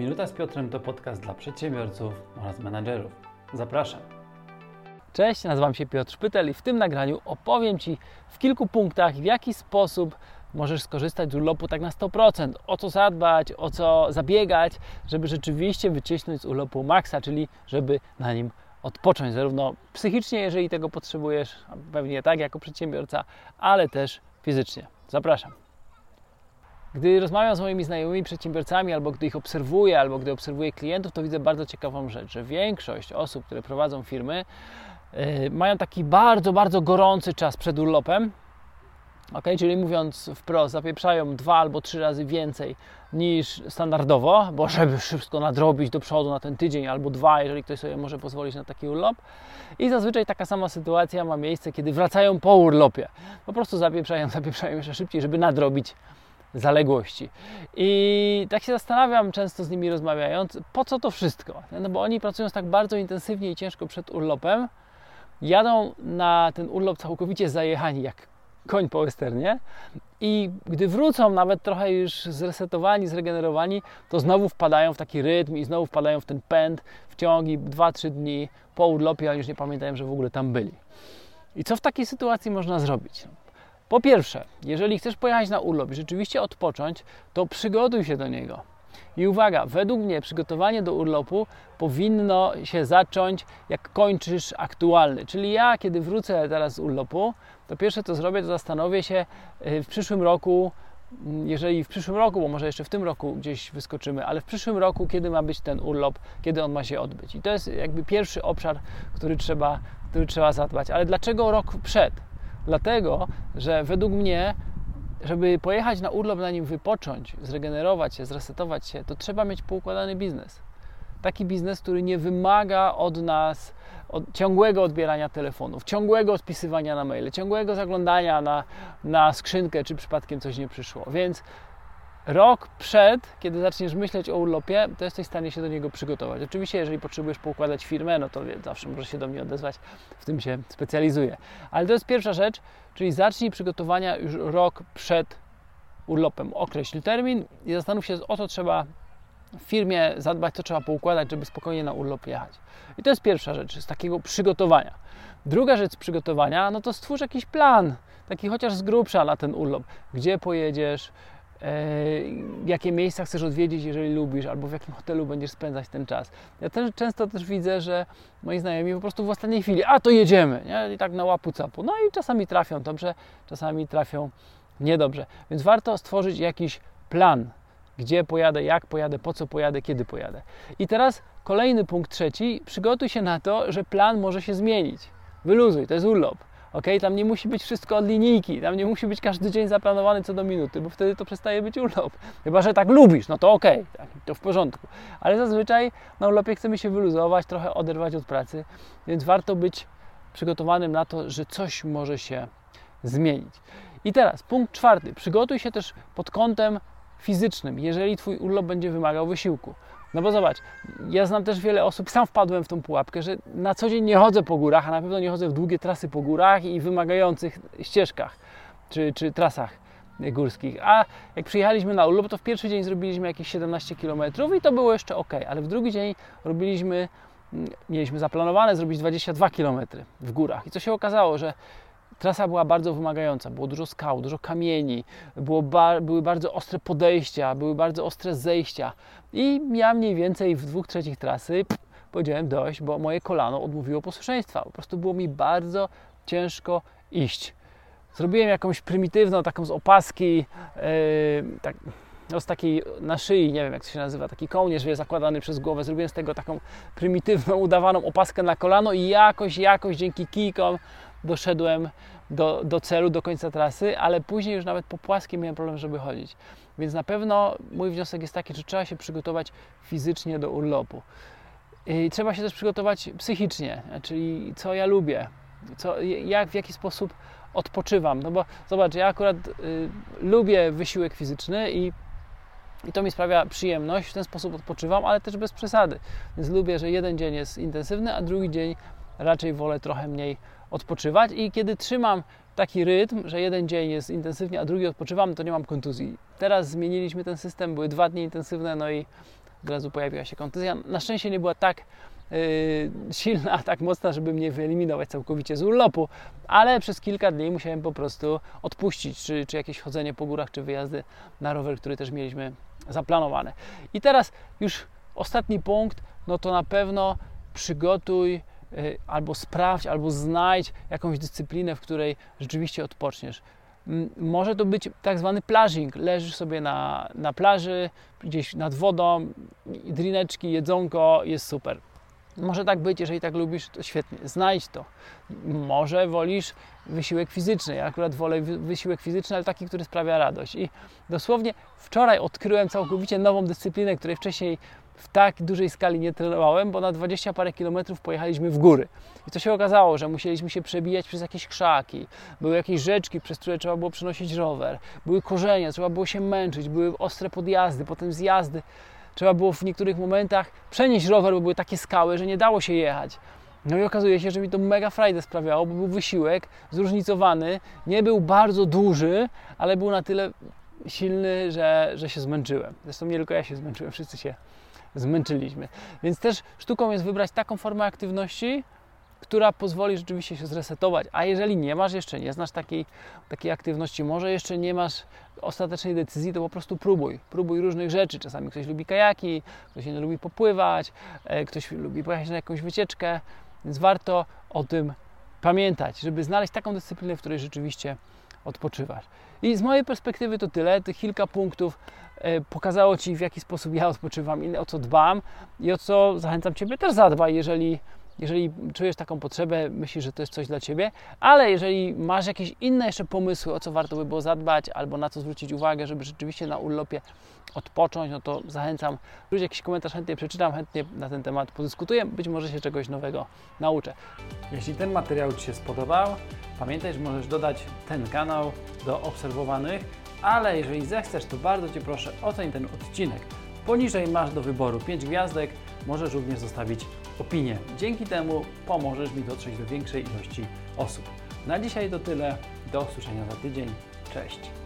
Minuta z Piotrem to podcast dla przedsiębiorców oraz menadżerów. Zapraszam. Cześć, nazywam się Piotr Szpytel i w tym nagraniu opowiem Ci w kilku punktach, w jaki sposób możesz skorzystać z urlopu tak na 100%. O co zadbać, o co zabiegać, żeby rzeczywiście wycisnąć z urlopu maksa, czyli żeby na nim odpocząć, zarówno psychicznie, jeżeli tego potrzebujesz, pewnie tak jako przedsiębiorca, ale też fizycznie. Zapraszam. Gdy rozmawiam z moimi znajomymi przedsiębiorcami, albo gdy ich obserwuję, albo gdy obserwuję klientów, to widzę bardzo ciekawą rzecz, że większość osób, które prowadzą firmy, yy, mają taki bardzo, bardzo gorący czas przed urlopem. Ok, czyli mówiąc wprost, zapieprzają dwa albo trzy razy więcej niż standardowo, bo żeby wszystko nadrobić do przodu na ten tydzień albo dwa, jeżeli ktoś sobie może pozwolić na taki urlop. I zazwyczaj taka sama sytuacja ma miejsce, kiedy wracają po urlopie. Po prostu zapieprzają, zapieprzają jeszcze szybciej, żeby nadrobić zaległości. I tak się zastanawiam, często z nimi rozmawiając, po co to wszystko? No bo oni pracując tak bardzo intensywnie i ciężko przed urlopem, jadą na ten urlop całkowicie zajechani, jak koń po westernie i gdy wrócą nawet trochę już zresetowani, zregenerowani, to znowu wpadają w taki rytm i znowu wpadają w ten pęd w ciągi 2-3 dni po urlopie, a już nie pamiętają, że w ogóle tam byli. I co w takiej sytuacji można zrobić? Po pierwsze, jeżeli chcesz pojechać na urlop i rzeczywiście odpocząć, to przygotuj się do niego. I uwaga, według mnie przygotowanie do urlopu powinno się zacząć jak kończysz aktualny. Czyli ja, kiedy wrócę teraz z urlopu, to pierwsze co zrobię, to zastanowię się y, w przyszłym roku, mm, jeżeli w przyszłym roku, bo może jeszcze w tym roku gdzieś wyskoczymy, ale w przyszłym roku, kiedy ma być ten urlop, kiedy on ma się odbyć. I to jest jakby pierwszy obszar, który trzeba, który trzeba zadbać. Ale dlaczego rok przed? Dlatego, że według mnie, żeby pojechać na urlop, na nim wypocząć, zregenerować się, zresetować się, to trzeba mieć poukładany biznes. Taki biznes, który nie wymaga od nas od ciągłego odbierania telefonów, ciągłego spisywania na maile, ciągłego zaglądania na, na skrzynkę, czy przypadkiem coś nie przyszło. Więc rok przed, kiedy zaczniesz myśleć o urlopie, to jesteś w stanie się do niego przygotować. Oczywiście, jeżeli potrzebujesz poukładać firmę, no to zawsze możesz się do mnie odezwać, w tym się specjalizuję. Ale to jest pierwsza rzecz, czyli zacznij przygotowania już rok przed urlopem. Określ termin i zastanów się, o co trzeba w firmie zadbać, co trzeba poukładać, żeby spokojnie na urlop jechać. I to jest pierwsza rzecz, z takiego przygotowania. Druga rzecz z przygotowania, no to stwórz jakiś plan, taki chociaż z grubsza na ten urlop. Gdzie pojedziesz, jakie miejsca chcesz odwiedzić, jeżeli lubisz, albo w jakim hotelu będziesz spędzać ten czas. Ja też często też widzę, że moi znajomi po prostu w ostatniej chwili, a to jedziemy, nie? i tak na łapu capu. No i czasami trafią dobrze, czasami trafią niedobrze. Więc warto stworzyć jakiś plan, gdzie pojadę, jak pojadę, po co pojadę, kiedy pojadę. I teraz kolejny punkt trzeci, przygotuj się na to, że plan może się zmienić. Wyluzuj, to jest urlop. Ok, tam nie musi być wszystko od linijki, tam nie musi być każdy dzień zaplanowany co do minuty, bo wtedy to przestaje być urlop. Chyba, że tak lubisz, no to ok, tak, to w porządku. Ale zazwyczaj na urlopie chcemy się wyluzować, trochę oderwać od pracy, więc warto być przygotowanym na to, że coś może się zmienić. I teraz punkt czwarty. Przygotuj się też pod kątem fizycznym, jeżeli Twój urlop będzie wymagał wysiłku. No bo zobacz, ja znam też wiele osób, sam wpadłem w tą pułapkę, że na co dzień nie chodzę po górach, a na pewno nie chodzę w długie trasy po górach i wymagających ścieżkach czy, czy trasach górskich. A jak przyjechaliśmy na urlop, to w pierwszy dzień zrobiliśmy jakieś 17 km i to było jeszcze ok, ale w drugi dzień robiliśmy, mm, mieliśmy zaplanowane zrobić 22 km w górach. I co się okazało, że Trasa była bardzo wymagająca, było dużo skał, dużo kamieni, było ba były bardzo ostre podejścia, były bardzo ostre zejścia. I ja mniej więcej w dwóch trzecich trasy pff, powiedziałem dość, bo moje kolano odmówiło posłuszeństwa. Po prostu było mi bardzo ciężko iść. Zrobiłem jakąś prymitywną, taką z opaski, yy, tak, no z takiej na szyi, nie wiem jak to się nazywa, taki kołnierz wie, zakładany przez głowę. Zrobiłem z tego taką prymitywną, udawaną opaskę na kolano i jakoś, jakoś dzięki kijkom doszedłem do, do celu, do końca trasy, ale później już nawet po płaskim miałem problem, żeby chodzić. Więc na pewno mój wniosek jest taki, że trzeba się przygotować fizycznie do urlopu. I trzeba się też przygotować psychicznie, czyli co ja lubię, co, jak, w jaki sposób odpoczywam. No bo zobacz, ja akurat y, lubię wysiłek fizyczny i i to mi sprawia przyjemność, w ten sposób odpoczywam, ale też bez przesady. Więc lubię, że jeden dzień jest intensywny, a drugi dzień raczej wolę trochę mniej odpoczywać. I kiedy trzymam taki rytm, że jeden dzień jest intensywnie, a drugi odpoczywam, to nie mam kontuzji. Teraz zmieniliśmy ten system, były dwa dni intensywne, no i od razu pojawiła się kontuzja. Na szczęście nie była tak yy, silna, tak mocna, żeby mnie wyeliminować całkowicie z urlopu, ale przez kilka dni musiałem po prostu odpuścić, czy, czy jakieś chodzenie po górach, czy wyjazdy na rower, który też mieliśmy zaplanowane. I teraz już ostatni punkt, no to na pewno przygotuj albo sprawdź, albo znajdź jakąś dyscyplinę, w której rzeczywiście odpoczniesz. Może to być tak zwany plażing. Leżysz sobie na, na plaży, gdzieś nad wodą, drineczki, jedzonko, jest super. Może tak być, jeżeli tak lubisz, to świetnie. Znajdź to. Może wolisz wysiłek fizyczny. Ja akurat wolę wy- wysiłek fizyczny, ale taki, który sprawia radość. I dosłownie wczoraj odkryłem całkowicie nową dyscyplinę, której wcześniej w tak dużej skali nie trenowałem, bo na 20 parę kilometrów pojechaliśmy w góry. I to się okazało, że musieliśmy się przebijać przez jakieś krzaki, były jakieś rzeczki, przez które trzeba było przenosić rower, były korzenie, trzeba było się męczyć, były ostre podjazdy, potem zjazdy. Trzeba było w niektórych momentach przenieść rower, bo były takie skały, że nie dało się jechać. No i okazuje się, że mi to mega frajdę sprawiało, bo był wysiłek zróżnicowany, nie był bardzo duży, ale był na tyle silny, że, że się zmęczyłem. Zresztą nie tylko ja się zmęczyłem, wszyscy się zmęczyliśmy. Więc też sztuką jest wybrać taką formę aktywności, która pozwoli rzeczywiście się zresetować. A jeżeli nie masz jeszcze, nie znasz takiej, takiej aktywności, może jeszcze nie masz ostatecznej decyzji, to po prostu próbuj. Próbuj różnych rzeczy. Czasami ktoś lubi kajaki, ktoś nie lubi popływać, e, ktoś lubi pojechać na jakąś wycieczkę, więc warto o tym pamiętać, żeby znaleźć taką dyscyplinę, w której rzeczywiście odpoczywasz. I z mojej perspektywy to tyle. Tych kilka punktów e, pokazało Ci, w jaki sposób ja odpoczywam i o co dbam i o co zachęcam Ciebie też zadbaj, jeżeli, jeżeli czujesz taką potrzebę, myślisz, że to jest coś dla Ciebie, ale jeżeli masz jakieś inne jeszcze pomysły, o co warto by było zadbać albo na co zwrócić uwagę, żeby rzeczywiście na urlopie odpocząć, no to zachęcam. Wróć jakiś komentarz, chętnie przeczytam, chętnie na ten temat podyskutuję, być może się czegoś nowego nauczę. Jeśli ten materiał Ci się spodobał, pamiętaj, że możesz dodać ten kanał do obserwowanych, ale jeżeli zechcesz, to bardzo Cię proszę oceń ten odcinek. Poniżej masz do wyboru 5 gwiazdek, możesz również zostawić opinię. Dzięki temu pomożesz mi dotrzeć do większej ilości osób. Na dzisiaj to tyle, do usłyszenia za tydzień. Cześć!